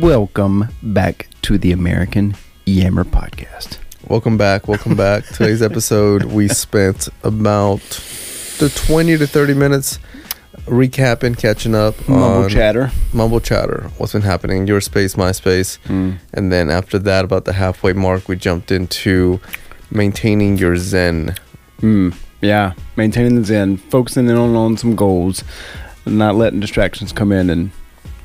welcome back to the American Yammer Podcast. Welcome back. Welcome back. Today's episode, we spent about the 20 to 30 minutes recapping, catching up Mumble chatter. Mumble chatter. What's been happening in your space, my space. Mm. And then after that, about the halfway mark, we jumped into maintaining your zen. Mm. Yeah, maintaining the zen, focusing in on, on some goals, not letting distractions come in and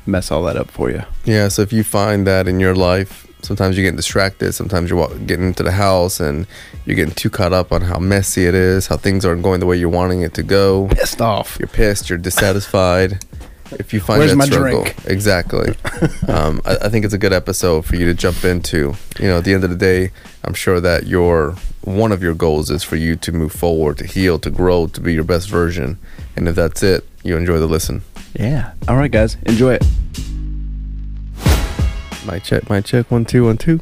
mess all that up for you. Yeah, so if you find that in your life, sometimes you're getting distracted. Sometimes you're getting into the house and you're getting too caught up on how messy it is, how things aren't going the way you're wanting it to go. Pissed off. You're pissed. You're dissatisfied. If you find Where's that struggle, drink? exactly. um, I, I think it's a good episode for you to jump into. You know, at the end of the day, I'm sure that your one of your goals is for you to move forward, to heal, to grow, to be your best version. And if that's it, you enjoy the listen. Yeah. All right, guys, enjoy it. Mic check, mic check. One, two, one, two.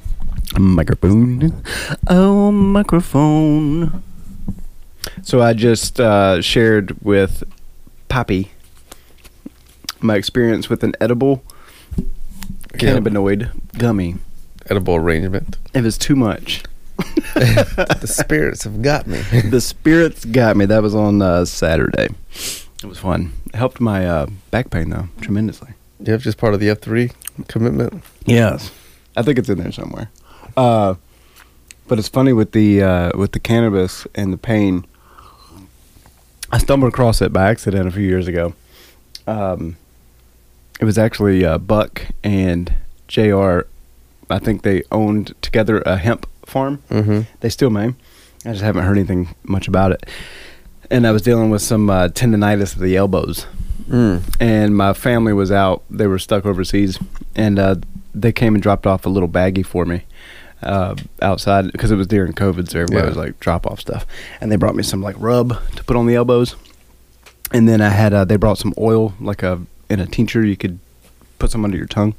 Microphone. Oh, microphone. So I just uh, shared with Poppy my experience with an edible cannabinoid gummy. Edible arrangement. It was too much. the spirits have got me. the spirits got me. That was on uh, Saturday. It was fun. It helped my uh, back pain though tremendously. You have just part of the F3 commitment. Yes, I think it's in there somewhere. Uh, but it's funny with the uh, with the cannabis and the pain. I stumbled across it by accident a few years ago. Um, it was actually uh, Buck and Jr. I think they owned together a hemp farm. Mm-hmm. They still may. I just haven't heard anything much about it. And I was dealing with some uh, tendonitis of the elbows Mm. and my family was out. They were stuck overseas, and uh, they came and dropped off a little baggie for me uh, outside because it was during COVID, so everybody Yeah. was like drop off stuff. And they brought me some like rub to put on the elbows, and then I had uh, they brought some oil like a in a tincture you could put some under your tongue,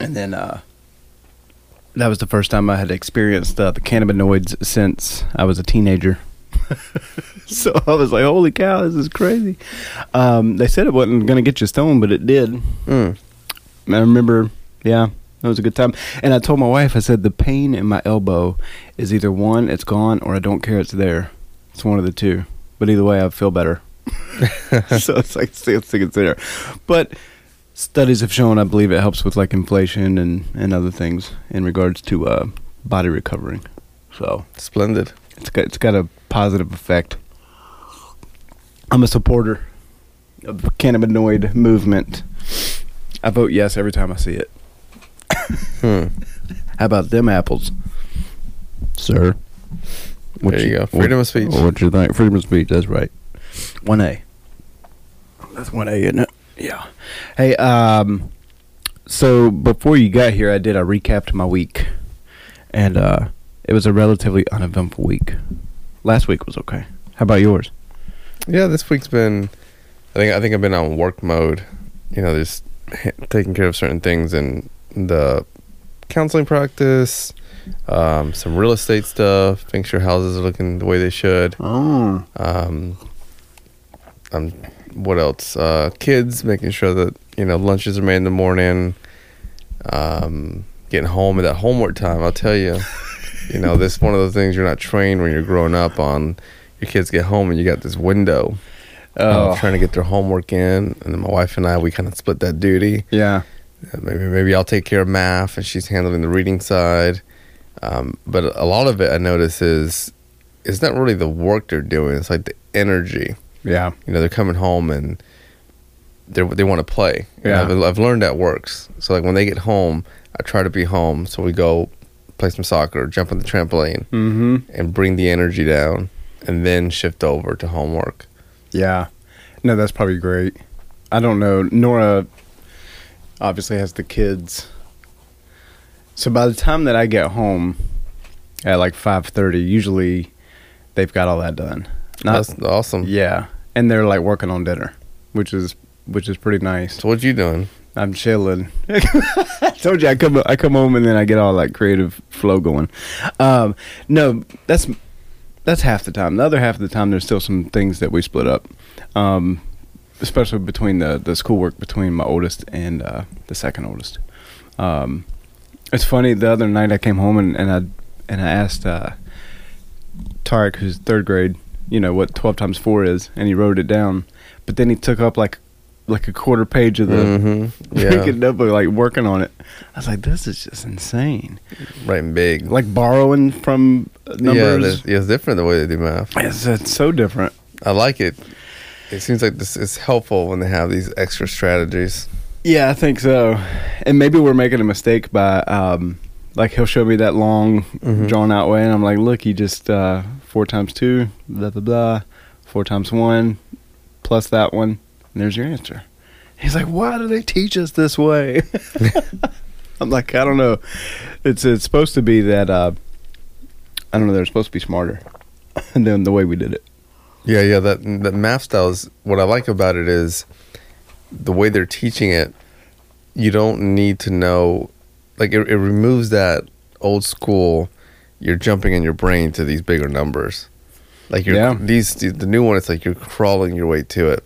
and then uh, that was the first time I had experienced uh, the cannabinoids since I was a teenager. so I was like, "Holy cow, this is crazy!" Um, they said it wasn't going to get you stoned, but it did. Mm. I remember, yeah, it was a good time. And I told my wife, I said, the pain in my elbow is either one, it's gone, or I don't care it's there. It's one of the two. But either way, I feel better. so it's like still to consider. But studies have shown, I believe, it helps with like inflation and and other things in regards to uh, body recovering. So Splendid. it's got it's got a positive effect. I'm a supporter of the cannabinoid movement. I vote yes every time I see it. Hmm. How about them apples, sir? There you go. Freedom of speech. What do you think? Freedom of speech. That's right. One A. That's one A, isn't it? Yeah. Hey, um, so before you got here, I did a recap to my week, and uh, it was a relatively uneventful week. Last week was okay. How about yours? Yeah, this week's been. I think I think I've been on work mode. You know, just taking care of certain things and the counseling practice, um, some real estate stuff, making sure houses are looking the way they should. Oh, Um, um, what else? Uh, kids, making sure that you know lunches are made in the morning. Um, getting home at that homework time. I'll tell you, you know, this one of those things you're not trained when you're growing up on. Your kids get home and you got this window oh, of trying to get their homework in, and then my wife and I we kind of split that duty. yeah. Uh, Maybe maybe I'll take care of math and she's handling the reading side. Um, but a lot of it I notice is it's not really the work they're doing. It's like the energy. Yeah. You know, they're coming home and they they want to play. Yeah. I've, I've learned that works. So like when they get home, I try to be home. So we go play some soccer, jump on the trampoline, Mm-hmm. and bring the energy down, and then shift over to homework. Yeah. No, that's probably great. I don't know. Nora obviously has the kids. So by the time that I get home at like 5:30, usually they've got all that done. Not That's awesome. yeah, and they're like working on dinner, which is which is pretty nice. So what you doing? I'm chilling. Told you I come I come home and then I get all that creative flow going. Um, no, that's that's half the time. The other half of the time, there's still some things that we split up. Um, especially between the the schoolwork between my oldest and uh, the second oldest. Um, it's funny. The other night I came home and, and I and I asked uh, Tarek, who's third grade, you know what twelve times four is, and he wrote it down. But then he took up like like a quarter page of the Mhm. freaking Yeah. notebook, like working on it. I was like, this is just insane. Writing big. Like borrowing from uh, Yeah, numbers. yeah, it's different the way they do math. it's, it's so different. I like it. It seems like this is helpful when they have these extra strategies. Yeah, I think so. And maybe we're making a mistake by um like he'll show me that long Mhm. drawn out way and I'm like, look, you just uh four times two, blah blah blah, four times one, plus that one, and there's your answer. He's like, Why do they teach us this way? I'm like, I don't know. It's it's supposed to be that uh I don't know, they're supposed to be smarter than the way we did it. Yeah, yeah. That that math style is what I like about it is the way they're teaching it. You don't need to know, like it, it removes that old school. You're jumping in your brain to these bigger numbers. Like you're Yeah. these the the new one. It's like you're crawling your way to it.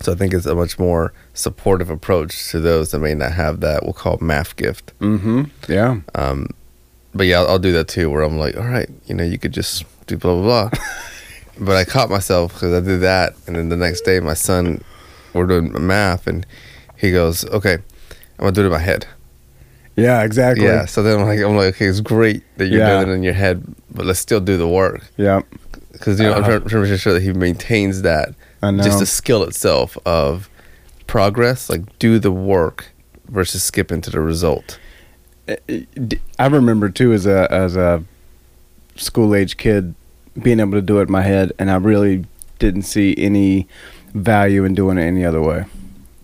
So I think it's a much more supportive approach to those that may not have that. We'll call it math gift. Mm-hmm. Yeah. Um, but yeah, I'll, I'll do that too. Where I'm like, all right, you know, you could just do blah blah blah. but I caught myself because I did that, and then the next day, my son, we're doing math, and he goes, "Okay, I'm gonna do it in my head." Yeah, exactly. Yeah. So then I'm like, I'm like, okay, it's great that you're Yeah. doing it in your head, but let's still do the work Yeah. because you know I'm Uh-huh. trying, trying to make sure that he maintains that. Just the skill itself of progress, like do the work versus skip into the result. Eh, eh, I remember too as a as a school age kid being able to do it in my head, and I really didn't see any value in doing it any other way.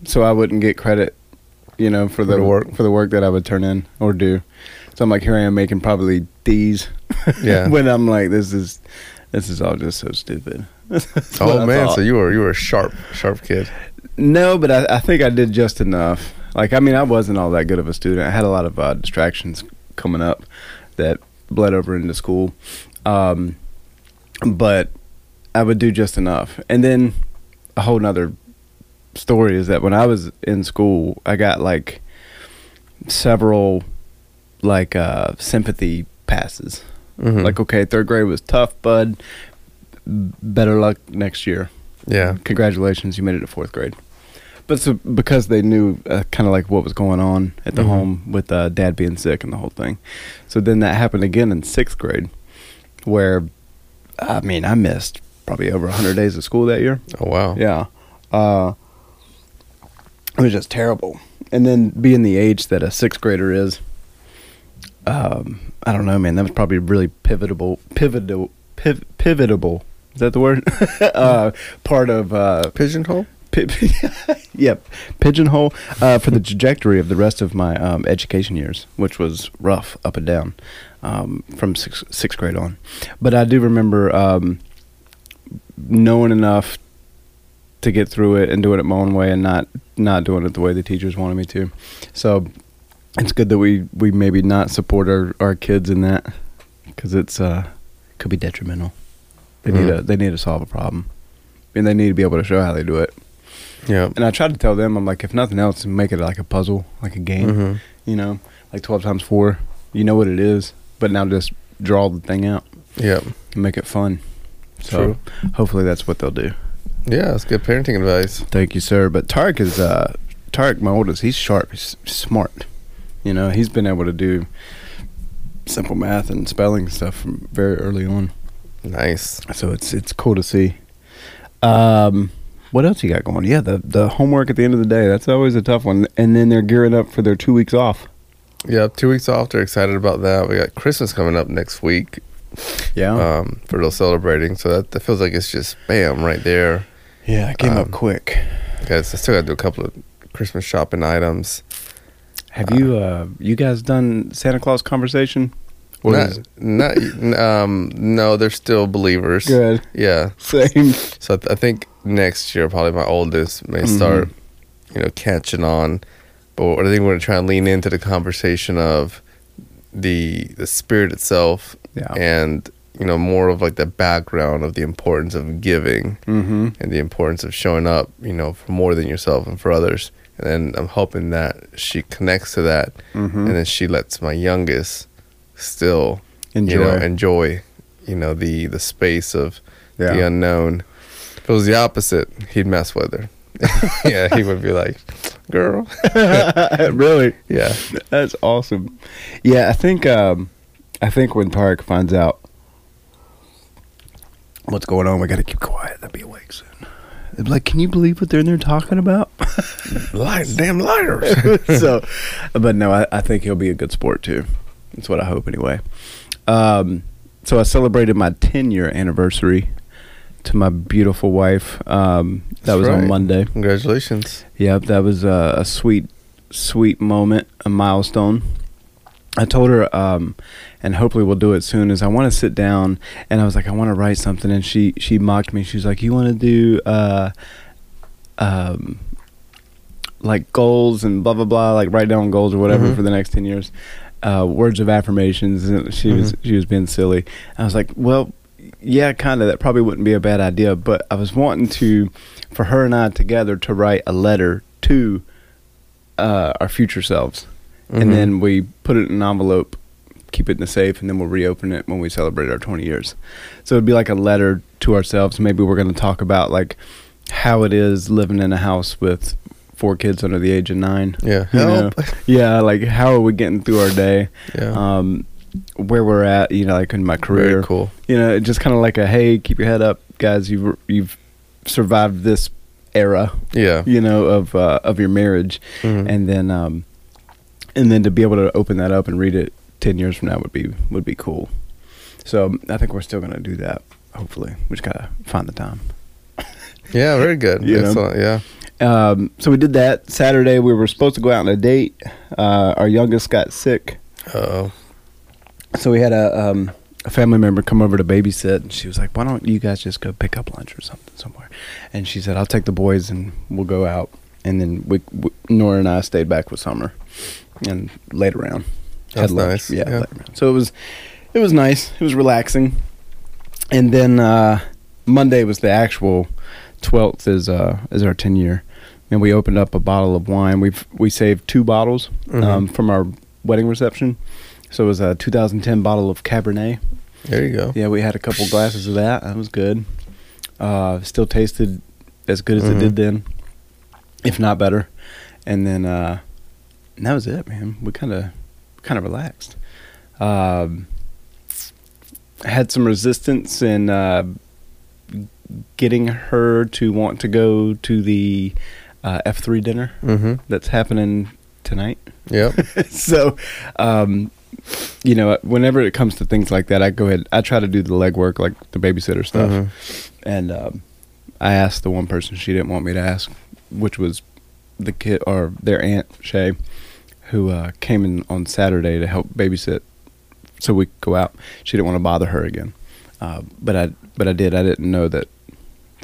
So I wouldn't get credit, you know, for the the work. for the work that I would turn in or do. So I'm like, here I am making probably D's. Yeah. when I'm like, this is this is all just so stupid. Oh man, so you were you were a sharp sharp kid. No, but I, I think I did just enough. Like, I mean, I wasn't all that good of a student. I had a lot of uh, distractions coming up that bled over into school. Um, but I would do just enough. And then a whole nother story is that when I was in school, I got like several like uh, sympathy passes. Mhm. Like, okay, third grade was tough, bud. Better luck next year yeah, congratulations, you made it to fourth grade. But so because they knew uh, kind of like what was going on at the Mhm. home with uh, dad being sick and the whole thing. So then that happened again in sixth grade, where I mean I missed probably over hundred days of school that year. Oh wow. Yeah, uh, it was just terrible. And then being the age that a sixth grader is, um, I don't know, man. That was probably really pivotable, pivotal, piv- pivotable. Is that the word? uh, part of uh, Pigeonhole. pi- yep, pigeonhole uh, for the trajectory of the rest of my um, education years, which was rough up and down um, from sixth, sixth grade on. But I do remember um, knowing enough to get through it and doing it my own way and not not doing it the way the teachers wanted me to. So it's good that we we maybe not support our, our kids in that because it's uh could be detrimental. They need Mhm. to they need to solve a problem, and they need to be able to show how they do it. Yeah. And I tried to tell them, I'm like, if nothing else, make it like a puzzle, like a game. Mhm. You know, like twelve times four. You know what it is, but now just draw the thing out Yeah. and make it fun. So True. hopefully that's what they'll do. Yeah. That's good parenting advice. Thank you, sir. But Tark is uh Tarek, my oldest. He's sharp. He's smart. You know, he's been able to do simple math and spelling stuff from very early on. Nice. So it's it's cool to see. Um, what else you got going? Yeah, the the homework at the end of the day. That's always a tough one. And then they're gearing up for their two weeks off. Yeah. Two weeks off. They're excited about that. We got Christmas coming up next week. Yeah, Um, for those celebrating. So that, that feels like it's just bam right there. yeah, it came um, up quick. Guys, I still got to do a couple of Christmas shopping items. Have you uh you guys done Santa Claus conversation? Or Not, not, um, no, they're still believers. good. Yeah. Same. So I, th- I think next year, probably my oldest may Mhm. start, you know, catching on. But I think we're going to try and lean into the conversation of the the spirit itself Yeah. and you know more of like the background of the importance of giving Mm-hmm. and the importance of showing up, you know, for more than yourself and for others. And then I'm hoping that she connects to that, Mm-hmm. and then she lets my youngest still Enjoy. you know, enjoy, you know, the the space of the unknown. If it was the opposite, he'd mess with her. yeah, he would be like, "Girl, really? yeah, That's awesome. Yeah, I think um, I think when Tarek finds out what's going on, we got to keep quiet. They'll be awake soon. Be like, "Can you believe what they're in there talking about?" Liar, damn liars." so, but no, I, I think he'll be a good sport too. That's what I hope anyway. Um, so I celebrated my 10 year anniversary to my beautiful wife. Um, that was right. on Monday. Congratulations. Yep, that was a, a sweet, sweet moment, a milestone. I told her, um, and hopefully we'll do it soon. Is I want to sit down, and I was like, I want to write something, and she she mocked me. She was like, You want to do, uh, um, like goals and blah blah blah, like write down goals or whatever Mhm. for the next ten years. Uh, words of affirmations. And she was Mhm. she was being silly. I was like, well, yeah, kind of. That probably wouldn't be a bad idea. But I was wanting to, for her and I together, to write a letter to uh, our future selves, Mhm. and then we put it in an envelope, keep it in the safe, and then we'll reopen it when we celebrate our 20 years. So it'd be like a letter to ourselves. Maybe we're going to talk about like how it is living in a house with four kids under the age of nine. yeah, You know, help. yeah, like how are we getting through our day? Yeah, Um, where we're at, you know, like in my career. very cool. You know, just kind of like a hey, keep your head up, guys. You've you've survived this era, Yeah, you know, of uh, of your marriage, Mhm. and then um, and then to be able to open that up and read it ten years from now would be would be cool. So I think we're still gonna do that. Hopefully, we just gotta find the time. yeah, very good. You know? Excellent. Yeah, Um, so we did that Saturday. We were supposed to go out on a date. Uh, our youngest got sick, oh, so we had a um, a family member come over to babysit. And she was like, "Why don't you guys just go pick up lunch or something somewhere?" And she said, "I'll take the boys and we'll go out." And then we, we Nora and I stayed back with Summer and laid around. That's nice. Yeah, Yeah. So it was it was nice. It was relaxing. And then uh, Monday was the actual twelfth is uh, is our ten year, and we opened up a bottle of wine. We've we saved two bottles Mhm. um, from our wedding reception. So it was a 2010 bottle of Cabernet. there you go. Yeah, we had a couple glasses of that. That was good. Uh, still tasted as good as Mhm. it did then, if not better. And then uh, and that was it, man. We kind of kind of relaxed. Um, had some resistance in uh, getting her to want to go to the uh, F3 dinner Mm-hmm. that's happening tonight. Yep. so, um, you know, whenever it comes to things like that, I go ahead. I try to do the legwork, like the babysitter stuff. Mhm. And um, I asked the one person she didn't want me to ask, which was the kid or their aunt Shay, who uh, came in on Saturday to help babysit, so we could go out. She didn't want to bother her again, uh, but I but I did. I didn't know that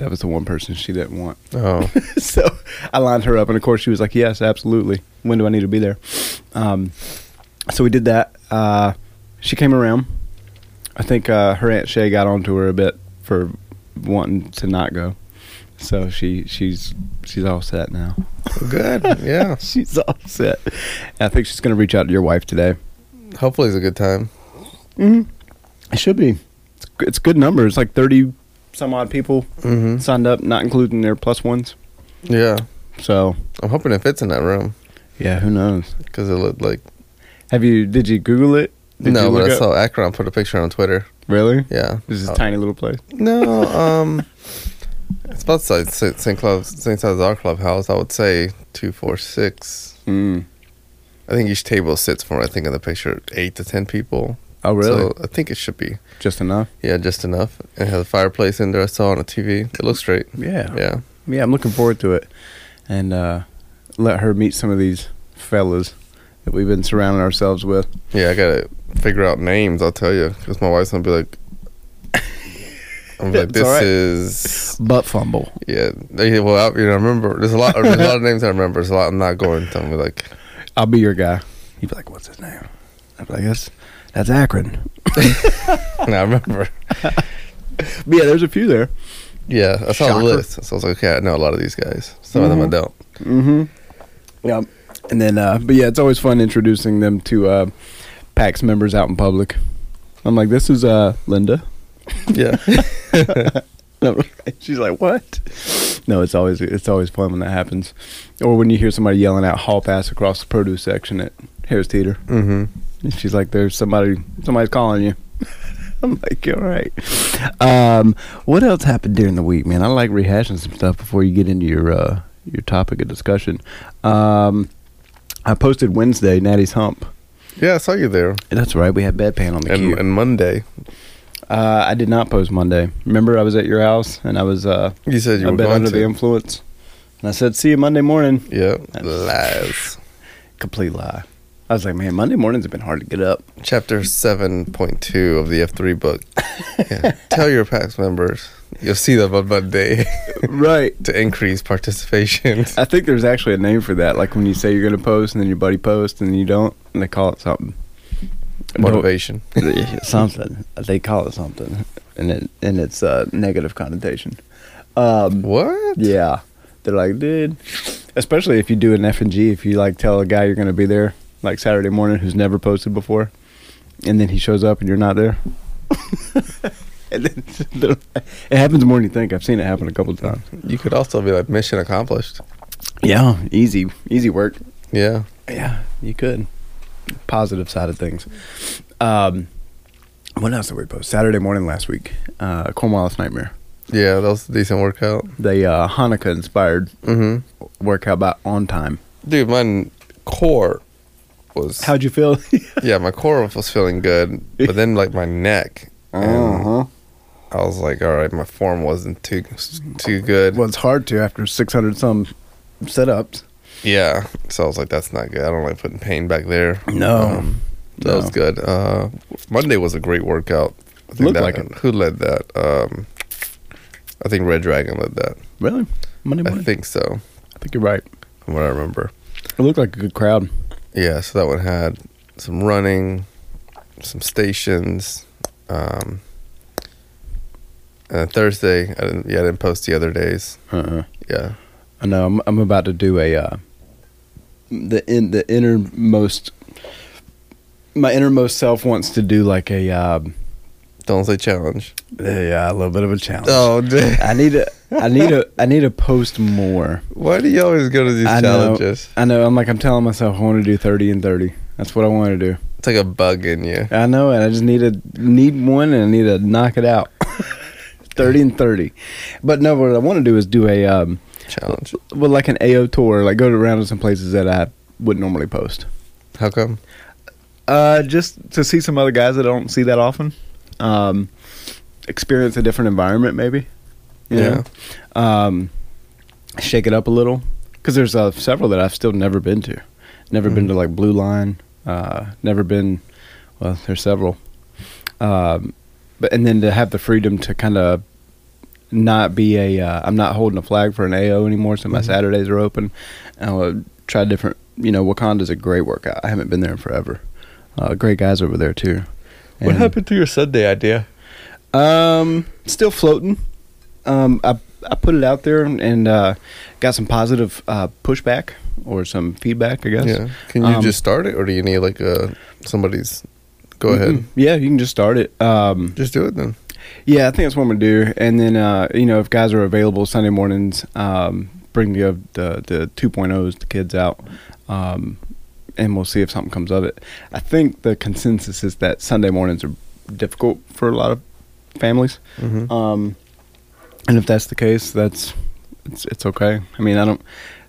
that was the one person she didn't want. Oh, so I lined her up, and of course she was like, "Yes, absolutely. When do I need to be there?" Um, so we did that. Uh, she came around. I think uh, her aunt Shay got onto her a bit for wanting to not go. So she she's she's all set now. good. Yeah. she's all set. I think she's going to reach out to your wife today. Hopefully, it's a good time. Mm-hmm. It should be. It's, it's good numbers. Like thirty some odd people Mm-hmm. signed up, not including their plus ones. Yeah. So I'm hoping it fits in that room yeah, who knows? because it looked like. Have you? Did you Google it? Did no, but I up- saw Akron put a picture on Twitter. Really? Yeah. This is a Oh. tiny little place. No, um, it's about St. St. Club, St. Salazar Clubhouse. I would say two, four, six. Mm. I think each table sits for I think in the picture eight to ten people. Oh, really? So I think it should be Just enough? yeah, just enough. It has a fireplace in there. I saw on the TV. It looks great. Yeah. Yeah. Yeah, I'm looking forward to it, and uh, let her meet some of these fellas that we've been surrounding ourselves with. Yeah, I gotta figure out names. I'll tell you, because my wife's gonna be like, I'm like, this right. is Butt fumble. yeah. Well, I, you know, I remember there's a lot. There's a lot of names I remember. There's a lot I'm not going. to. I'm like, I'll be your guy. He'd be like, "What's his name?" I'd be like, "That's That's Akron. And I remember. But yeah, there's a few there. Yeah, I saw Shocker. the list. So I was like, okay, I know a lot of these guys. Some of them I Mhm. don't. Mm-hmm. Yeah. And then, uh, but yeah, it's always fun introducing them to uh, PAX members out in public. I'm like, this is uh, Linda. Yeah. She's like, what? No, it's always it's always fun when that happens, or when you hear somebody yelling out "Hall pass" across the produce section at Harris Teeter. mm-hmm. And she's like, "There's somebody, somebody's calling you." I'm like, "All right." Um, what else happened during the week, man? I like rehashing some stuff before you get into your uh, your topic of discussion. Um, I posted Wednesday Natty's Hump. Yeah, I saw you there. That's right. We had bedpan on the And, queue. and Monday, uh, I did not post Monday. Remember, I was at your house and I was uh, you said you I've were going under to. the influence, and I said, "See you Monday morning." yeah, lies. Complete lie. I was like, "Man, Monday mornings have been hard to get up." Chapter 7.2 of the F3 book. Yeah. Tell your PAX members. You'll see them on Monday right. to increase participation. I think there's actually a name for that. Like when you say you're going to post and then your buddy posts and then you don't, and they call it something. Motivation. Something. They call it something, and it and it's a negative connotation. Um, What? yeah, they're like, dude. Especially if you do an FNG, if you like tell a guy you're going to be there like Saturday morning who's never posted before, and then he shows up and you're not there. and then it happens more than you think. I've seen it happen a couple of times. You could also be like, mission accomplished. Yeah, easy, easy work. Yeah. Yeah, you could. Positive side of things. Um, what else did we post? Saturday morning last week. Uh, Cornwallis Nightmare. Yeah, that was a decent workout. The uh, Hanukkah inspired Mm-hmm. workout by on time. Dude, my core was. How'd you feel? yeah, my core was feeling good, but then like my neck. and uh-huh. I was like, all right, my form wasn't too too good. Well, it's hard to after 600 some setups. Yeah, so I was like, that's not good. I don't like putting pain back there. No. Um, that was good. Uh, Monday was a great workout. I think Looked that, like it. Who led that? Um, I think Red Dragon led that. Really? Monday I think so, I think you're right. from what I remember. It looked like a good crowd. Yeah, so that one had some running, some stations. Um, and Thursday, I didn't. Yeah, I didn't post the other days. Uh-uh. Yeah, I know. I'm, I'm about to do a uh, the in the innermost. My innermost self wants to do like a uh, don't say challenge. yeah a little bit of a challenge. Oh, dude. I need to I need to I need to post more. why do you always go to these I know. challenges? I know. I'm like I'm telling myself I want to do 30 and 30. That's what I want to do. It's like a bug in you. I know, and I just need to need one, and I need to knock it out. 30 and 30. But no, what I want to do is do a um, Challenge. well, like an AO tour, like go around to some places that I wouldn't normally post. How come? Uh, just to see some other guys that I don't see that often. Um, experience a different environment, maybe. Yeah. Um, shake it up a little, because there's uh, several that I've still never been to. Never been Mhm. to like Blue Line. Uh, never been. Well, there's several. Um, but and then to have the freedom to kind of not be a. Uh, I'm not holding a flag for an AO anymore, so my Mhm. Saturdays are open. I'll try different. You know, Wakanda's a great workout. I haven't been there in forever. Uh, great guys over there too. What happened to your Sunday idea? Um, still floating. Um, I I put it out there and, uh, got some positive uh, pushback or some feedback. I guess. Yeah. Can you Um, just start it, or do you need like a somebody's? Go ahead. Yeah, you can just start it. Um, Just do it then. yeah, I think that's what I'm gonna do. And then uh, you know, if guys are available Sunday mornings, um, bring the the the 2.0s, the kids out, um, and we'll see if something comes of it. I think the consensus is that Sunday mornings are difficult for a lot of families. Mm-hmm. Um, and if that's the case, that's it's it's okay. I mean, I don't.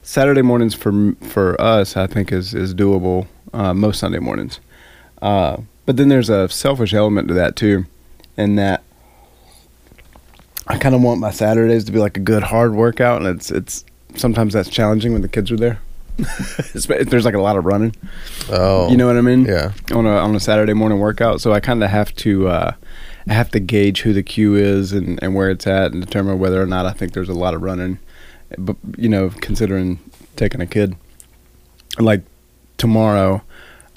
Saturday mornings for for us, I think is is doable. Uh, most Sunday mornings, uh, but then there's a selfish element to that too, in that I kind of want my Saturdays to be like a good hard workout, and it's it's sometimes that's challenging when the kids are there. There's like a lot of running, oh, you know what I mean? Yeah. on a on a Saturday morning workout. So I kind of have to uh, I have to gauge who the queue is and, and where it's at and determine whether or not I think there's a lot of running. But you know, considering taking a kid, like tomorrow,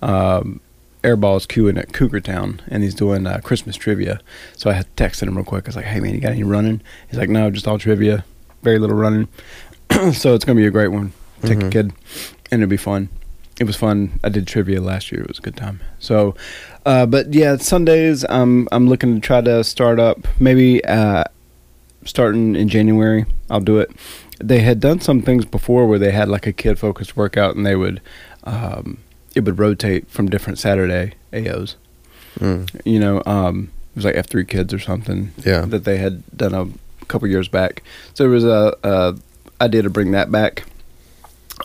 um, Airball's queuing at Cougar Town, and he's doing uh, Christmas trivia. So I had texted him real quick. I was like, "Hey man, you got any running?" He's like, "No, just all trivia, very little running." so it's gonna be a great one. Take a Mhm. kid, and it'd be fun. It was fun. I did trivia last year. It was a good time. So, uh, but yeah, Sundays. I'm I'm looking to try to start up. Maybe uh, starting in January. I'll do it. They had done some things before where they had like a kid focused workout, and they would um, it would rotate from different Saturday AOs. Mm. You know, um, it was like F three kids or something Yeah. that they had done a couple years back. So there was a, a idea to bring that back.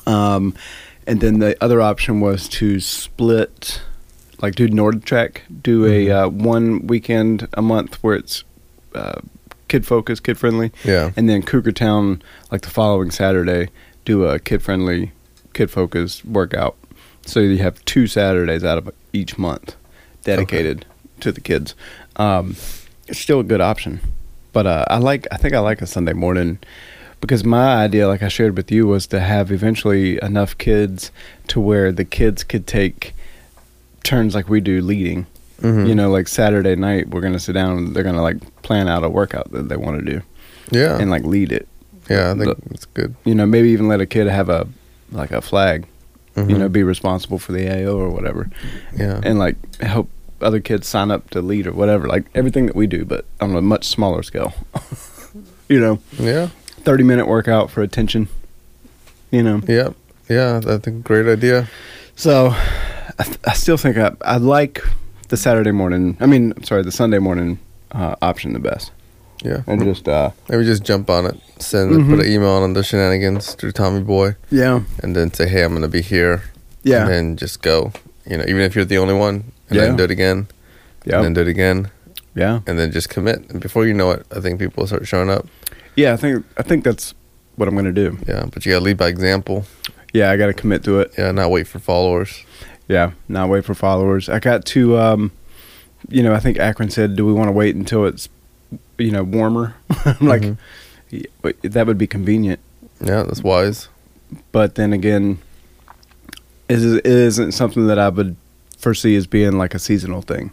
Um, and then the other option was to split, like do Nord Track, do a Mhm. uh, one weekend a month where it's uh, kid focused, kid friendly, Yeah. and then Cougar Town like the following Saturday do a kid friendly, kid focused workout. So you have two Saturdays out of each month dedicated to the kids. Um, it's still a good option, but uh, I like. I think I like a Sunday morning because my idea, like I shared with you, was to have eventually enough kids to where the kids could take turns like we do leading. Mhm. You know, like Saturday night, we're gonna sit down. and They're gonna like plan out a workout that they want to do Yeah. and like lead it. yeah, I think it's good. You know, maybe even let a kid have a like a flag. You Mhm. know, be responsible for the AO or whatever, yeah. and like help other kids sign up to lead or whatever. Like everything that we do, but on a much smaller scale. you know, yeah. Thirty minute workout for attention. You know, Yeah. Yeah. I think great idea. so I, th- I still think I I like the Saturday morning. I mean, I'm sorry, the Sunday morning uh, option the best, Yeah. and just uh, Maybe just jump on it. Send Mhm. put an email on the shenanigans through Tommy Boy, yeah, and then say, "Hey, I'm going to be here." yeah, And then just go. You know, even if you're the only one, and Yeah. then do it again, yeah, and then do it again, yeah, and then just commit. And before you know it, I think people start showing up. Yeah. I think I think that's what I'm gonna do. Yeah, but you got to lead by example. Yeah, I got to commit to it. Yeah, not wait for followers. Yeah, not wait for followers. I got to, um, you know, I think Akron said, "Do we want to wait until it's, you know, warmer?" I'm like, Mhm. yeah, that would be convenient. Yeah, that's wise. But then again, it is- it isn't something that I would foresee as being like a seasonal thing.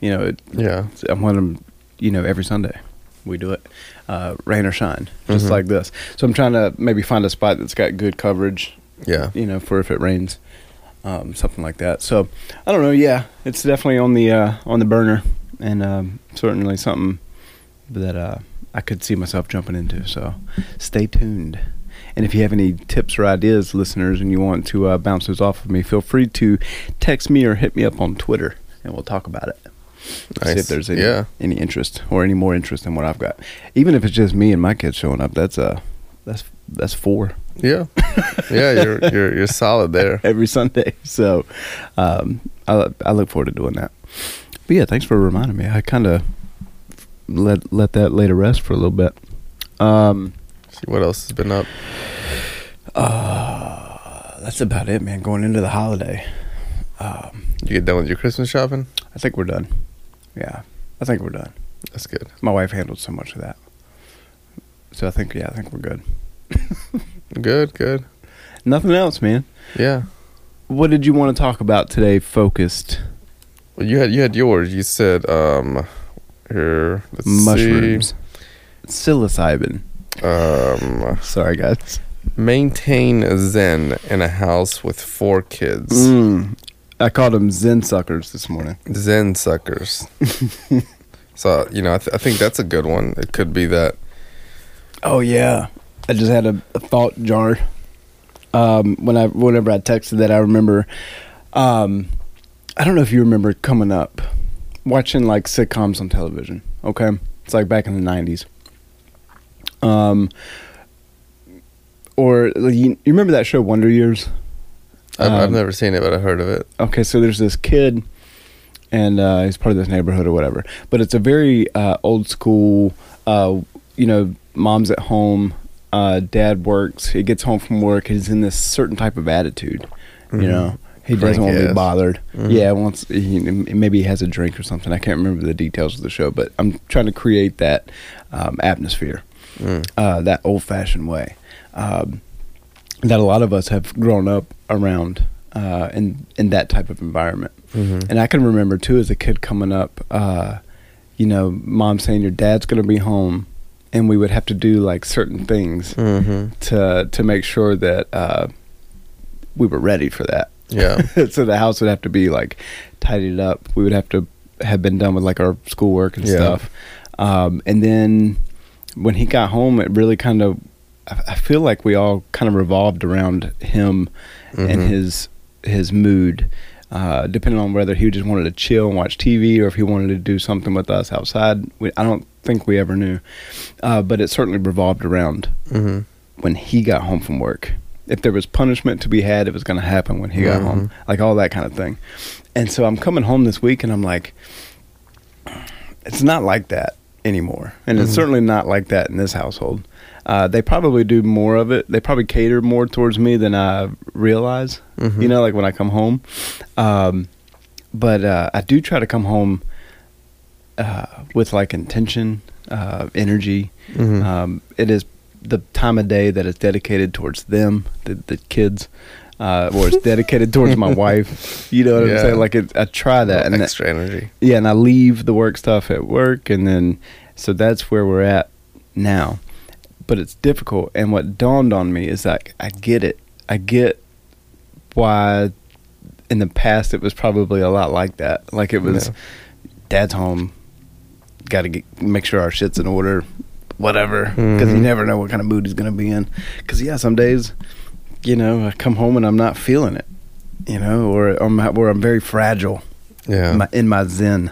You know, it, Yeah. I'm want them, you know, every Sunday we do it, uh, rain or shine, just Mhm. like this. So I'm trying to maybe find a spot that's got good coverage Yeah. you know, for if it rains, um, something like that. So I don't know. Yeah, it's definitely on the uh, on the burner, and um, certainly something that uh, I could see myself jumping into. So stay tuned. And if you have any tips or ideas, listeners, and you want to uh, bounce those off of me, feel free to text me or hit me up on Twitter, and we'll talk about it. See if there's any, Yeah. any interest or any more interest than what I've got. Even if it's just me and my kids showing up, that's uh, that's that's four. Yeah. yeah, you're you're you're solid there. every Sunday. So um, I, I look forward to doing that. But yeah, thanks for reminding me. I kind of let let that lay to rest for a little bit. Um, See what else has been up. uh, that's about it, man. Going into the holiday, um, You get done with your Christmas shopping? I think we're done. Yeah, I think we're done. That's good. My wife handled so much of that, so I think yeah, I think we're good. Good, good. Nothing else, man. Yeah. What did you want to talk about today? Focused Well, you had you had yours. You said um here mushrooms, psilocybin. Um Sorry, guys. maintain zen in a house with four kids. Mm. I called them Zen suckers this morning. Zen suckers. so you know, I, th- I think that's a good one. It could be that. Oh yeah, I just had a, a thought jar. Um, when I whenever I texted that, I remember. Um, I don't know if you remember coming up, watching like sitcoms on television. Okay, it's like back in the nineties. Um, or like, you, you remember that show Wonder Years? I've, I've Um, never seen it, but I've heard of it. okay, so there's this kid, and uh, he's part of this neighborhood or whatever. But it's a very uh, old school. Uh, you know, mom's at home, uh, dad works. He gets home from work. He's in this certain type of attitude. You Mhm. know, he doesn't want to be bothered. Mhm. Yeah, once he, maybe he has a drink or something. I can't remember the details of the show, but I'm trying to create that um, atmosphere Mm. uh, that old fashioned way um, that a lot of us have grown up around uh, in in that type of environment. Mhm. And I can remember too as a kid coming up, uh, you know, mom saying your dad's going to be home, and we would have to do like certain things Mhm. to to make sure that uh, we were ready for that. Yeah. so the house would have to be like tidied up. We would have to have been done with like our schoolwork and Yeah. stuff. Um, and then when he got home, it really kind of, I feel like we all kind of revolved around him and Mhm. his his mood. Uh, depending on whether he just wanted to chill and watch TV or if he wanted to do something with us outside, we, I don't think we ever knew. Uh, but it certainly revolved around Mhm. when he got home from work. If there was punishment to be had, it was going to happen when he got Mhm. home, like all that kind of thing. And so I'm coming home this week, and I'm like, it's not like that anymore, and it's Mhm. certainly not like that in this household. Uh, they probably do more of it. They probably cater more towards me than I realize. Mhm. You know, like when I come home. Um, but uh, I do try to come home uh, with like intention, uh, energy. Mhm. Um, it is the time of day that is dedicated towards them, the, the kids, uh, or it's dedicated towards my wife. You know what Yeah. I'm saying? Like it, I try that, and that, extra energy. yeah, and I leave the work stuff at work, and then so that's where we're at now. But it's difficult, and what dawned on me is that I get it. I get why in the past it was probably a lot like that. Like it was, Yeah. dad's home, got to make sure our shit's in order, whatever, because you Mhm. never know what kind of mood he's gonna be in. Because yeah, some days, you know, I come home and I'm not feeling it, you know, or I'm or I'm very fragile Yeah. my, in my zen.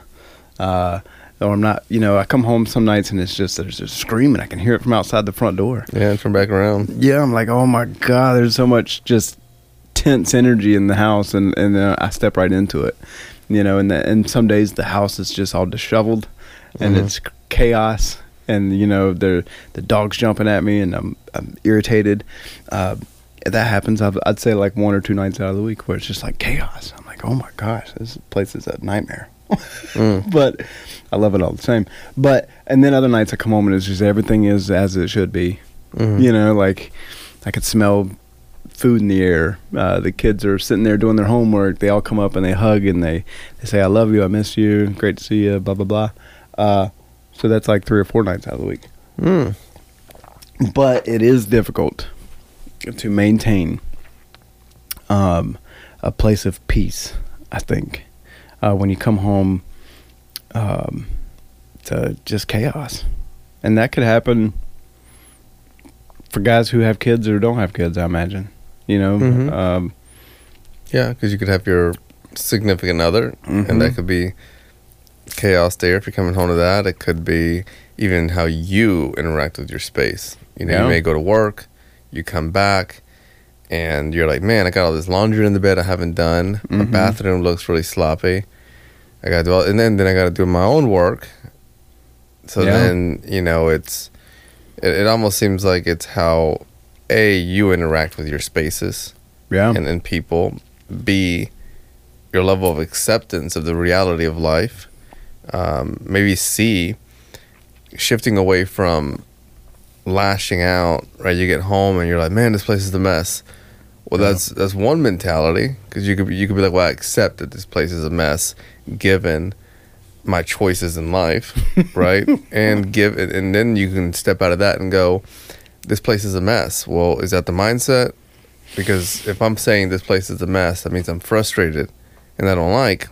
Uh, or I'm not, you know, I come home some nights and it's just there's just screaming. I can hear it from outside the front door. yeah, and turn back around. Yeah, I'm like, oh my god, there's so much just tense energy in the house, and and then I step right into it, you know. And the, and some days the house is just all disheveled, and Mhm. it's chaos, and you know the the dog's jumping at me, and I'm I'm irritated. Uh, that happens. I've, I'd say like one or two nights out of the week where it's just like chaos. I'm like, oh my gosh, this place is a nightmare. Mm. but I love it all the same. But and then other nights I come home and it's just everything is as it should be. Mhm. You know, like I could smell food in the air. Uh, the kids are sitting there doing their homework. They all come up and they hug and they, they say, "I love you. I miss you. Great to see you." Blah blah blah. Uh, so that's like three or four nights out of the week. Mm. But it is difficult to maintain um, a place of peace. I think uh, when you come home um, to just chaos, and that could happen for guys who have kids or don't have kids. I imagine, you know. Mhm. Um, Yeah, because you could have your significant other, Mhm. and that could be chaos there if you're coming home to that. It could be even how you interact with your space. You know, Yeah. you may go to work, you come back, and you're like, man, I got all this laundry in the bed I haven't done. My Mhm. bathroom looks really sloppy. I got to do all, and then then I got to do my own work. So Yeah. then you know it's it, it almost seems like it's how a you interact with your spaces yeah. and, then people. B, your level of acceptance of the reality of life. Um, maybe C, shifting away from lashing out. Right, you get home and you're like, man, this place is a mess. Well, Yeah. that's that's one mentality because you could be, you could be like, well, I accept that this place is a mess given my choices in life, right? and give it, and then you can step out of that and go, this place is a mess. Well, is that the mindset? Because if I'm saying this place is a mess, that means I'm frustrated and I don't like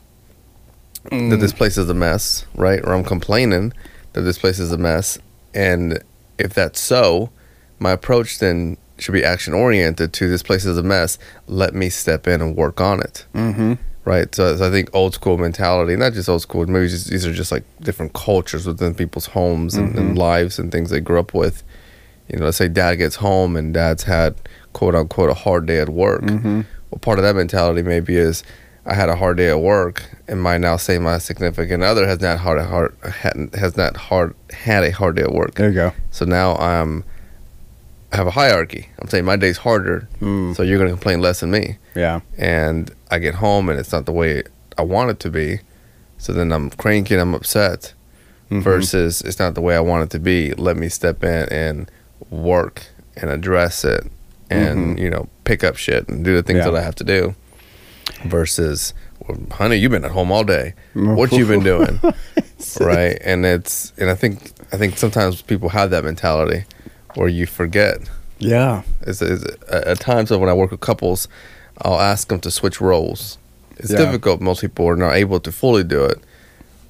that mm. this place is a mess, right? Or I'm complaining that this place is a mess. And if that's so, my approach then should be action oriented to this place is a mess. Let me step in and work on it, Mm-hmm. right? So, so I think old school mentality, not just old school, maybe just, these are just like different cultures within people's homes and, and Mhm. lives and things they grew up with. You know, let's say dad gets home and dad's had quote unquote a hard day at work. Mm-hmm. Well, part of that mentality maybe is I had a hard day at work, and might now say my significant other has not hard, hard had, has not hard had a hard day at work. There you go. So now I'm I have a hierarchy. I'm saying my day's harder, Mm. so you're gonna complain less than me. Yeah. And I get home and it's not the way I want it to be. So then I'm cranky and I'm upset. Mhm. Versus it's not the way I want it to be. Let me step in and work and address it, and Mhm. you know pick up shit and do the things Yeah. that I have to do. Versus, well, honey, you've been at home all day. What you been doing? right? And it's and I think I think sometimes people have that mentality where you forget. Yeah. it's, is at times of when I work with couples, I'll ask them to switch roles. It's Yeah. difficult. Most people are not able to fully do it,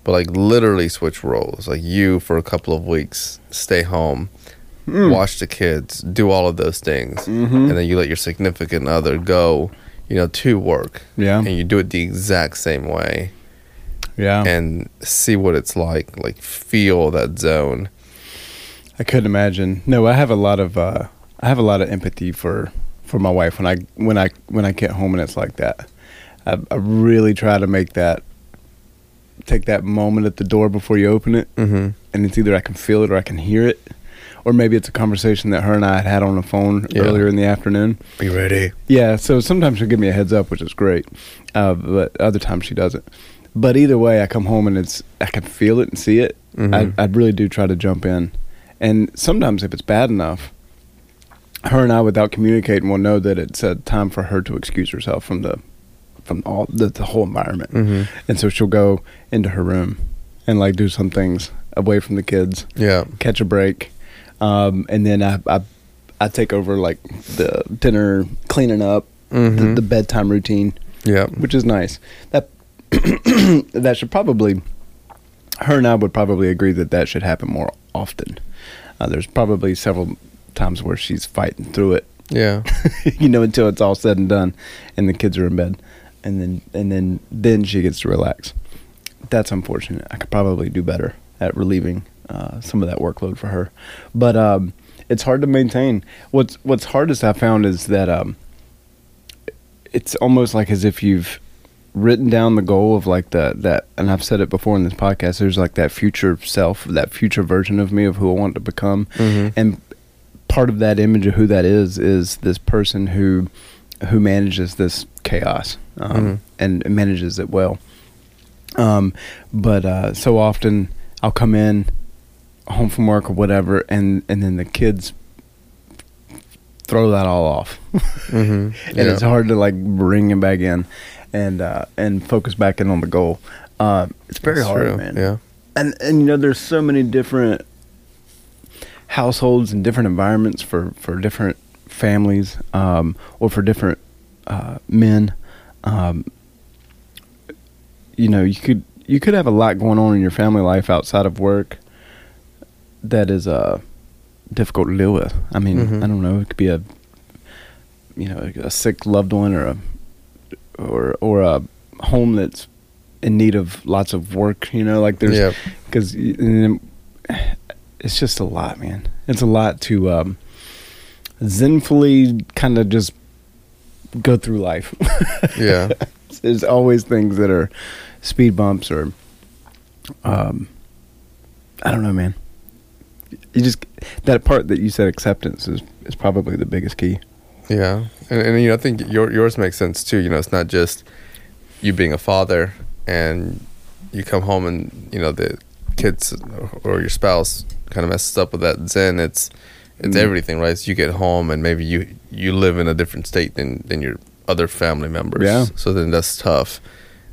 but like literally switch roles. Like you for a couple of weeks, stay home, Hmm. watch the kids, do all of those things, Mm-hmm. and then you let your significant other go, you know, to work, Yeah. and you do it the exact same way, Yeah. and see what it's like. Like feel that zone. I couldn't imagine. No, I have a lot of uh, I have a lot of empathy for for my wife when I when I when I get home and it's like that. I, I really try to make that take that moment at the door before you open it, Mm-hmm. and it's either I can feel it or I can hear it, or maybe it's a conversation that her and I had had on the phone Yeah. earlier in the afternoon. Be ready. Yeah, so sometimes she'll give me a heads up, which is great, uh, but other times she doesn't. But either way, I come home and it's I can feel it and see it. Mhm. I, I really do try to jump in, and sometimes if it's bad enough, her and I, without communicating, will know that it's a time for her to excuse herself from the from all the, the whole environment, Mm-hmm. and so she'll go into her room and like do some things away from the kids, Yeah. catch a break, um, and then I, I I take over like the dinner cleaning up, Mm-hmm. the, the bedtime routine, yeah. which is nice. That that should probably her and I would probably agree that that should happen more often. Uh, there's probably several times where she's fighting through it, Yeah. you know, until it's all said and done, and the kids are in bed, and then and then then she gets to relax. That's unfortunate. I could probably do better at relieving uh, some of that workload for her, but um, it's hard to maintain. What's what's hardest I found is that um, it's almost like as if you've written down the goal of like the that and I've said it before in this podcast there's like that future self that future version of me of who I want to become Mhm. and part of that image of who that is is this person who who manages this chaos um, Mhm. and manages it well um, but uh, so often I'll come in home from work or whatever and and then the kids throw that all off Mm-hmm. and it's hard to like bring him back in and uh, and focus back in on the goal. Uh, it's very hard, man. Yeah. And and you know, there's so many different households and different environments for for different families um, or for different uh, men. Um, you know, you could you could have a lot going on in your family life outside of work that is uh difficult to deal with. I mean, Mhm. I don't know. It could be a you know a sick loved one or a or or a home that's in need of lots of work. You know, like there's Yeah. because it's just a lot, man. It's a lot to um, zenfully kind of just go through life. Yeah. There's always things that are speed bumps or, um, I don't know, man. You just that part that you said acceptance is is probably the biggest key. Yeah, and, and you know, I think your, yours makes sense too. You know, it's not just you being a father and you come home and you know the kids or your spouse kind of messes up with that zen. It's it's Mm. everything, right? So you get home and maybe you you live in a different state than than your other family members. Yeah. So then that's tough.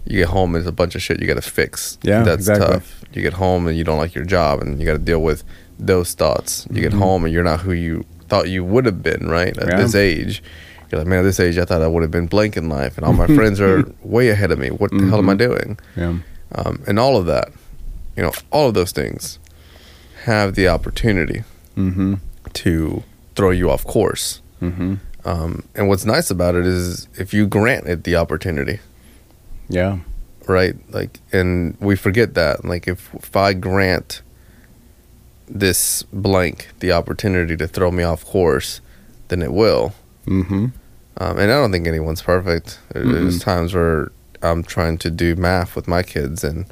You get home and there's a bunch of shit you got to fix. Yeah, that's exactly. tough. You get home and you don't like your job and you got to deal with those thoughts. You get Mhm. home and you're not who you thought you would have been, right? At Yeah. this age. You're like, man, at this age, I thought I would have been blank in life, and all my friends are way ahead of me. What the hell am I Mhm. doing? Yeah. Um, and all of that, you know, all of those things have the opportunity Mm-hmm. to throw you off course. Mm-hmm. Um, and what's nice about it is if you grant it the opportunity, Yeah. right? Like, and we forget that. Like, if, if I grant this blank the opportunity to throw me off course, then it will. Mm-hmm. Um, and I don't think anyone's perfect. There- There's Mm-mm. times where I'm trying to do math with my kids, and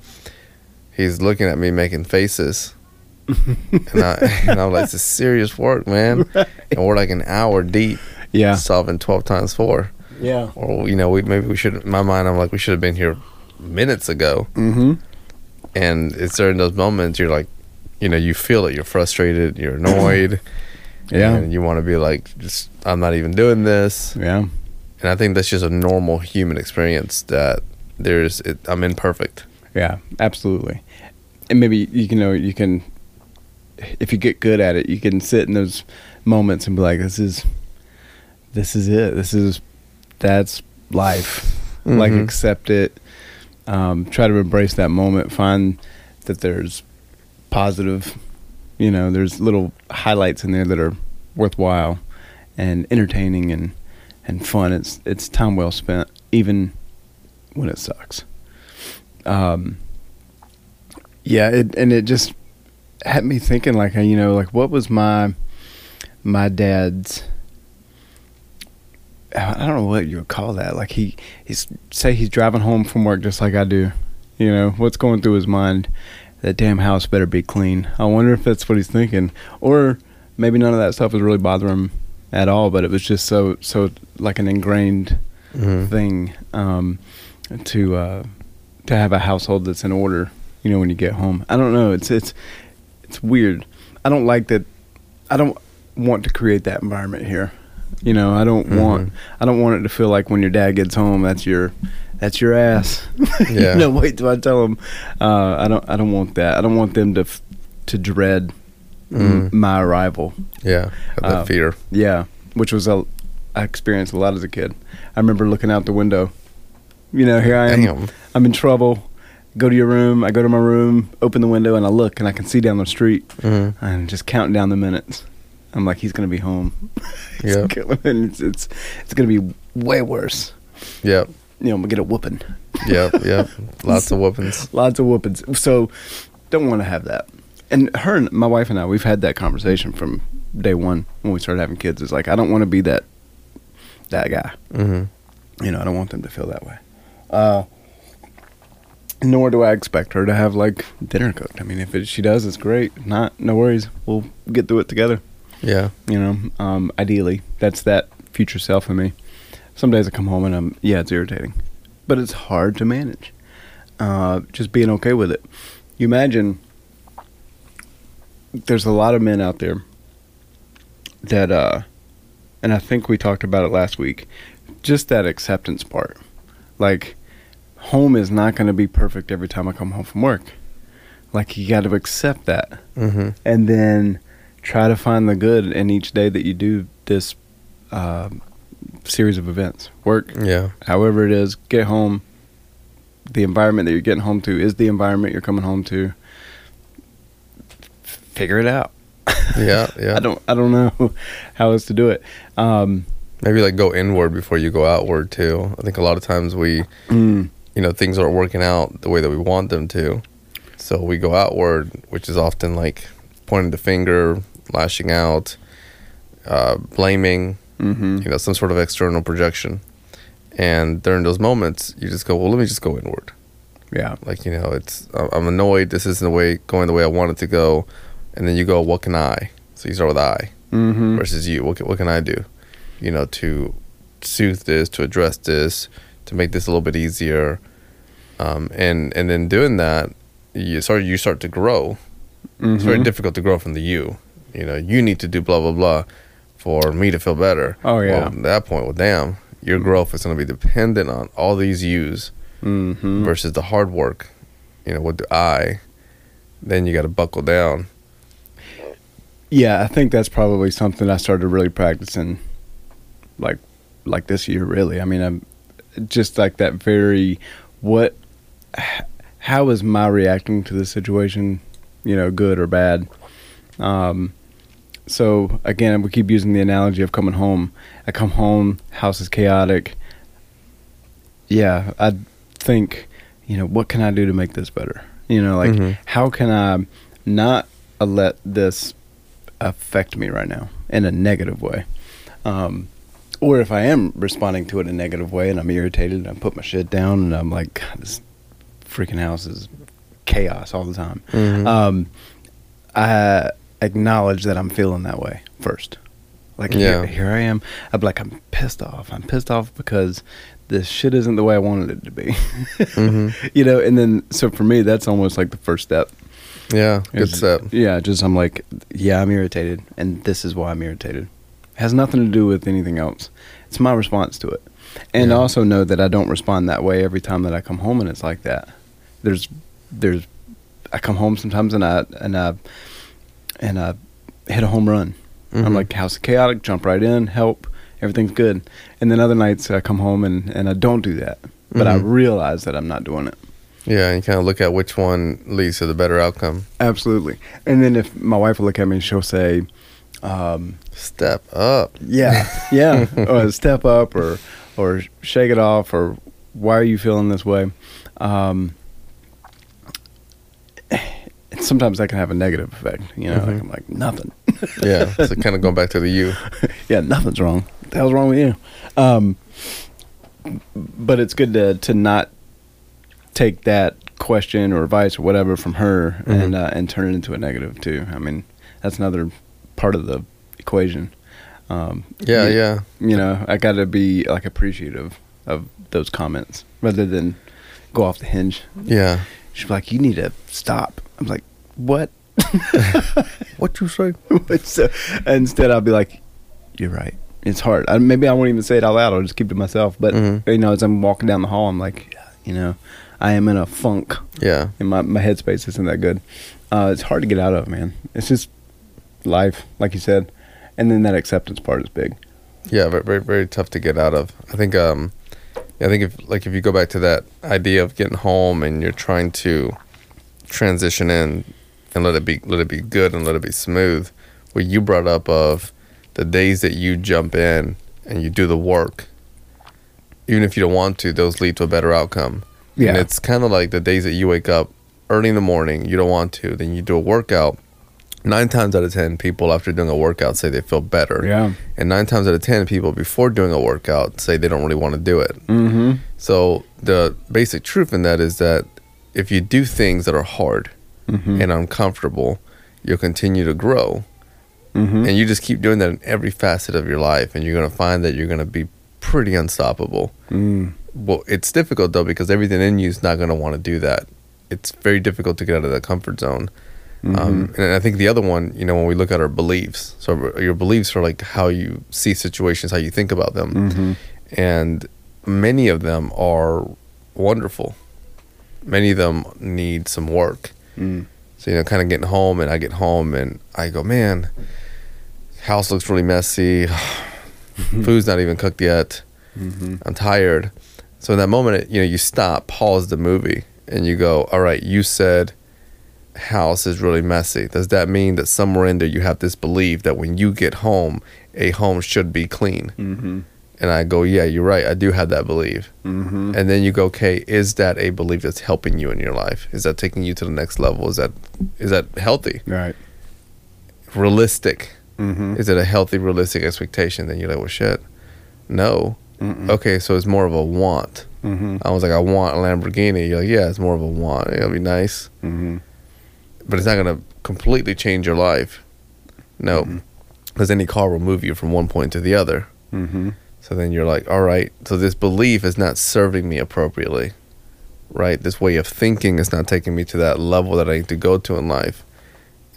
he's looking at me making faces, and, I, and I'm like, "This is serious work, man." And we're like an hour deep Yeah. solving twelve times four, Yeah. or you know, we maybe we should. In my mind, I'm like, we should have been here minutes ago. Mm-hmm. And it's during those moments you're like, you know, you feel it. You're frustrated. You're annoyed. Yeah. And you want to be like, just I'm not even doing this. Yeah. and I think that's just a normal human experience that there's it, I'm imperfect. Yeah, absolutely. And maybe you can know you can if you get good at it, you can sit in those moments and be like, "This is, this is it. This is, that's life. Like Mhm. accept it. Um, try to embrace that moment. Find that there's positive. You know, there's little highlights in there that are worthwhile and entertaining and and fun. It's it's time well spent, even when it sucks. Um, yeah, it, and it just had me thinking, like, you know, like what was my my dad's. I don't know what you would call that. Like he, he's say he's driving home from work just like I do. You know what's going through his mind? That damn house better be clean. I wonder if that's what he's thinking, or maybe none of that stuff was really bothering him at all. But it was just so so like an ingrained Mhm. thing um, to uh, to have a household that's in order. You know, when you get home, I don't know. It's it's it's weird. I don't like that. I don't want to create that environment here. You know, I don't want Mhm. I don't want it to feel like when your dad gets home, that's your that's your ass. Yeah. you know, wait till I tell them. Uh, I don't I don't want that. I don't want them to f- to dread Mm. my arrival. Yeah, that Uh, fear. Yeah, which was a I experienced a lot as a kid. I remember looking out the window. You know, here I am. Damn. I'm in trouble. Go to your room. I go to my room, open the window, and I look, and I can see down the street, Mhm. and just counting down the minutes. I'm like, he's gonna be home. Yeah. it's, it's it's gonna be way worse. Yep. You know, I'm gonna get a whooping. Yep. Yep. Lots of weapons. Lots of whoopings. So, don't want to have that. And her, and my wife and I, we've had that conversation from day one when we started having kids. It's like I don't want to be that that guy. hmm You know, I don't want them to feel that way. Uh, nor do I expect her to have like dinner cooked. I mean, if it, she does, it's great. If not, no worries. We'll get through it together. Yeah. You know, um, ideally, that's that future self in me. Some days I come home and I'm yeah, it's irritating, but it's hard to manage. Uh, just being okay with it. You imagine there's a lot of men out there that, uh, and I think we talked about it last week. Just that acceptance part, like home is not going to be perfect every time I come home from work. Like you got to accept that hmm and then try to find the good in each day that you do this uh, series of events. Work, Yeah. however it is, get home. The environment that you're getting home to is the environment you're coming home to. Figure it out. Yeah. Yeah. I don't. I don't know how else to do it. Um, Maybe like go inward before you go outward too. I think a lot of times we, mm, you know, things aren't working out the way that we want them to. So we go outward, which is often like pointing the finger, lashing out, uh, blaming, hmm you know, some sort of external projection. And during those moments, you just go, well, let me just go inward. Yeah. Like, you know, it's, I'm annoyed. This isn't the way, going the way I want it to go. And then you go, what can I? So you start with I hmm versus you. What can, what can I do? You know, to soothe this, to address this, to make this a little bit easier. Um, and, and then doing that, you start, you start to grow. It's very Mhm. difficult to grow from the you. You know, you need to do blah blah blah for me to feel better. Oh, yeah. Well, at that point, well, damn, your growth is going to be dependent on all these yous Mhm. versus the hard work. You know, what do I? Then you got to buckle down. Yeah, I think that's probably something I started really practicing, like, like this year. Really, I mean, I'm just like that. Very, what? How is my reacting to the situation? You know, good or bad? Um, so again, we keep using the analogy of coming home. I come home, house is chaotic. Yeah, I think, you know, what can I do to make this better? You know, like Mhm. how can I not let this affect me right now in a negative way? Um, or if I am responding to it in a negative way and I'm irritated and I put my shit down and I'm like, God, this freaking house is chaos all the time. Mhm. Um, I acknowledge that I'm feeling that way first. Like Yeah. here, here I am. I'm like I'm pissed off. I'm pissed off because this shit isn't the way I wanted it to be. Mhm. You know, and then so for me, that's almost like the first step. Yeah, good Is- step. Yeah, just I'm like, yeah, I'm irritated, and this is why I'm irritated. It has nothing to do with anything else. It's my response to it. and Yeah. also know that I don't respond that way every time that I come home and it's like that. There's, there's, I come home sometimes and I and I and I hit a home run. I'm Mhm. like house chaotic, jump right in, help, everything's good. And then other nights I come home and and I don't do that, but I Mhm. realize that I'm not doing it. Yeah, and you kind of look at which one leads to the better outcome. Absolutely. And then if my wife will look at me and she'll say, um, Step up. Yeah, yeah. or step up, or or shake it off, or why are you feeling this way? Um, sometimes that can have a negative effect. You know, like Mhm. I'm like nothing. Yeah, so kind of going back to the you. yeah, nothing's wrong. What the hell's wrong with you? Um, but it's good to to not take that question or advice or whatever from her and Mhm. uh, and turn it into a negative too. I mean, that's another part of the equation. Um, Yeah, you- yeah. you know, I got to be like appreciative of those comments rather than go off the hinge. Yeah. She's like, "You need to stop." I'm like, "What?" What you say? so, instead, I'll be like, "You're right. It's hard. I, maybe I won't even say it out loud. I'll just keep it to myself." But Mhm. you know, as I'm walking down the hall, I'm like, you know, I am in a funk, Yeah. and my my headspace isn't that good. Uh, it's hard to get out of, man. It's just life, like you said, and then that acceptance part is big. Yeah, very, very, very tough to get out of. I think, um, I think if like if you go back to that idea of getting home and you're trying to transition in and let it be let it be good and let it be smooth, what you brought up of the days that you jump in and you do the work, even if you don't want to, those lead to a better outcome. Yeah. And it's kind of like the days that you wake up early in the morning, you don't want to, then you do a workout. Nine times out of ten, people after doing a workout say they feel better. Yeah. And nine times out of ten, people before doing a workout say they don't really want to do it. Mm-hmm. So the basic truth in that is that if you do things that are hard Mm-hmm. and uncomfortable, you'll continue to grow. mm-hmm. And you just keep doing that in every facet of your life, and you're going to find that you're going to be pretty unstoppable. mm. Well, it's difficult though because everything in you is not going to want to do that. It's very difficult to get out of that comfort zone. Um, Mm-hmm. and I think the other one, you know, when we look at our beliefs, so your beliefs are like how you see situations, how you think about them, Mm-hmm. and many of them are wonderful. Many of them need some work. Mm. So you know, kind of getting home, and I get home, and I go, man, house looks really messy. Food's not even cooked yet. Mm-hmm. I'm tired. So in that moment, you know, you stop, pause the movie, and you go, all right, you said house is really messy. Does that mean that somewhere in there you have this belief that when you get home, a home should be clean? Mm-hmm. And I go, yeah, you're right. I do have that belief. Mm-hmm. And then you go, okay, is that a belief that's helping you in your life? Is that taking you to the next level? Is that is that healthy? Right. Realistic? Mm-hmm. Is it a healthy, realistic expectation? Then you're like, well, shit. No. Mm-mm. Okay, so it's more of a want. Mm-hmm. I was like, I want a Lamborghini. You're like, yeah, it's more of a want. It'll be nice, Mm-hmm. But it's not gonna completely change your life. No, Mhm. because any car will move you from one point to the other. Mm-hmm. So then you're like, all right, so this belief is not serving me appropriately, right? This way of thinking is not taking me to that level that I need to go to in life.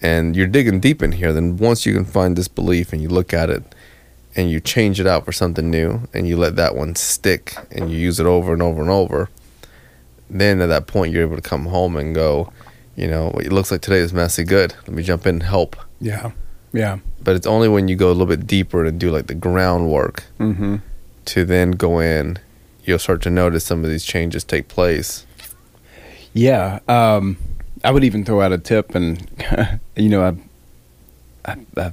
And you're digging deep in here. Then once you can find this belief and you look at it and you change it out for something new and you let that one stick and you use it over and over and over, then at that point you're able to come home and go, you know, what it looks like today is messy. Good. Let me jump in and help. Yeah. Yeah. But it's only when you go a little bit deeper and do like the groundwork Mm-hmm. to then go in, you'll start to notice some of these changes take place. Yeah. Um, I would even throw out a tip, and you know, I, I, I,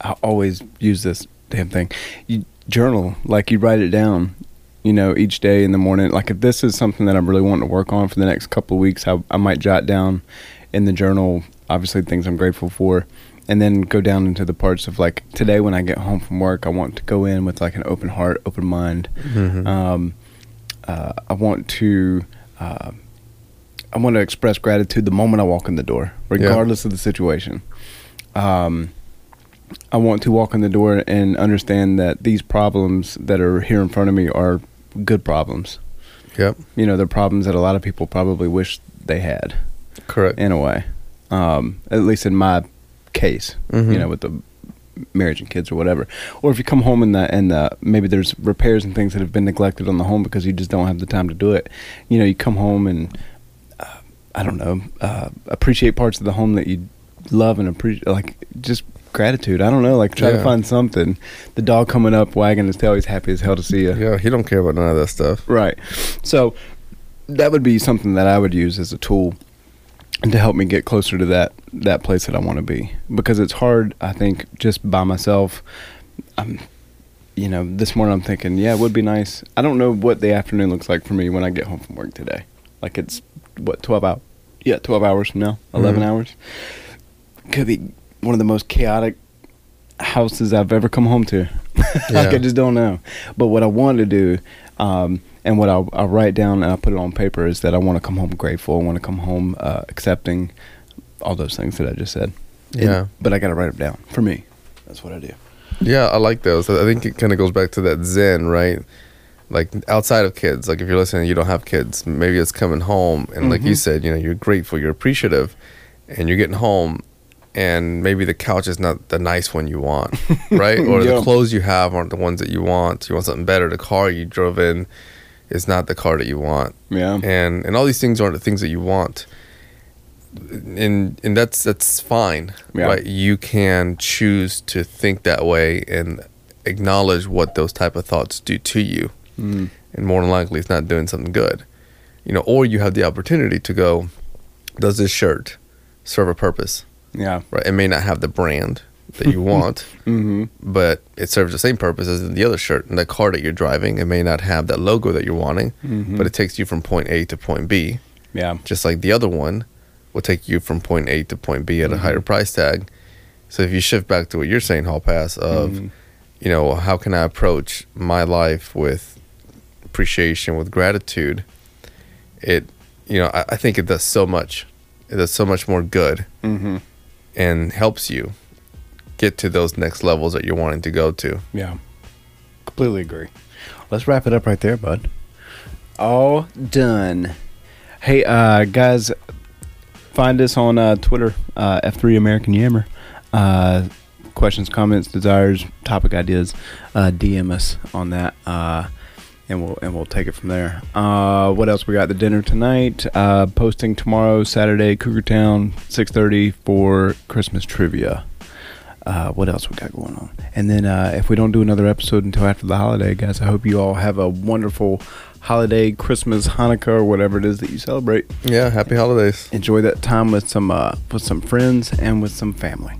I always use this damn thing. You journal, like you write it down. You know, each day in the morning. Like if this is something that I'm really wanting to work on for the next couple of weeks, I, I might jot down in the journal. Obviously, things I'm grateful for, and then go down into the parts of like today when I get home from work, I want to go in with like an open heart, open mind. Mm-hmm. Um, uh, I want to uh, I want to express gratitude the moment I walk in the door, regardless of the situation. Um, I want to walk in the door and understand that these problems that are here in front of me are good problems. Yep, You know, they're problems that a lot of people probably wish they had correct. in a way. Um, at least in my case, Mhm. you know, with the marriage and kids or whatever. Or if you come home and the, and the, maybe there's repairs and things that have been neglected on the home because you just don't have the time to do it. You know, you come home and uh, I don't know, uh, appreciate parts of the home that you love and appreciate, like just gratitude. I don't know, like try Yeah. to find something. The dog coming up, wagging his tail, he's happy as hell to see you. Yeah, he don't care about none of that stuff. Right. So that would be something that I would use as a tool to help me get closer to that that place that I want to be because it's hard I think just by myself I'm you know this morning I'm thinking yeah it would be nice I don't know what the afternoon looks like for me when I get home from work today like it's what 12 hours yeah 12 hours from now 11 Mhm. hours could be one of the most chaotic houses I've ever come home to. like Yeah. I just don't know. But what I want to do, um, and what I'll, I'll write down and I put it on paper is that I want to come home grateful. I want to come home uh, accepting all those things that I just said. And- Yeah. but I got to write them down for me. That's what I do. Yeah, I like those. I think it kind of goes back to that Zen, right? Like outside of kids, like if you're listening, you don't have kids. Maybe it's coming home, and like you Mhm. said, you know, you're grateful, you're appreciative, and you're getting home, and maybe the couch is not the nice one you want, right? Or Yeah. the clothes you have aren't the ones that you want. You want something better. The car you drove in is not the car that you want Yeah. and and all these things aren't the things that you want and and that's that's fine Yeah. right you can choose to think that way and acknowledge what those type of thoughts do to you Mm. and more than likely it's not doing something good you know or you have the opportunity to go does this shirt serve a purpose Yeah. right it may not have the brand that you want Mm-hmm. but it serves the same purpose as the other shirt and the car that you're driving it may not have that logo that you're wanting Mhm. but it takes you from point a to point b Yeah. just like the other one will take you from point A to point B at a Mhm. higher price tag. So if you shift back to what you're saying, Hall Pass, of Mhm. you know, how can I approach my life with appreciation, with gratitude? It, you know, I, I think it does so much. It does so much more good Mm-hmm. And helps you get to those next levels that you're wanting to go to. Yeah. Completely agree. Let's wrap it up right there, bud. All done. Hey, uh, guys, find us on uh, Twitter, uh, F3 American Yammer. Uh, questions, comments, desires, topic ideas, uh, DM us on that, uh, and we'll and we'll take it from there. Uh, what else we got? The dinner tonight. Uh, posting tomorrow, Saturday, Cougar Town, six thirty for Christmas trivia. Uh, what else we got going on? And then uh, if we don't do another episode until after the holiday, guys, I hope you all have a wonderful holiday, Christmas, Hanukkah, or whatever it is that you celebrate. Yeah, happy holidays. Enjoy that time with some uh, with some friends and with some family.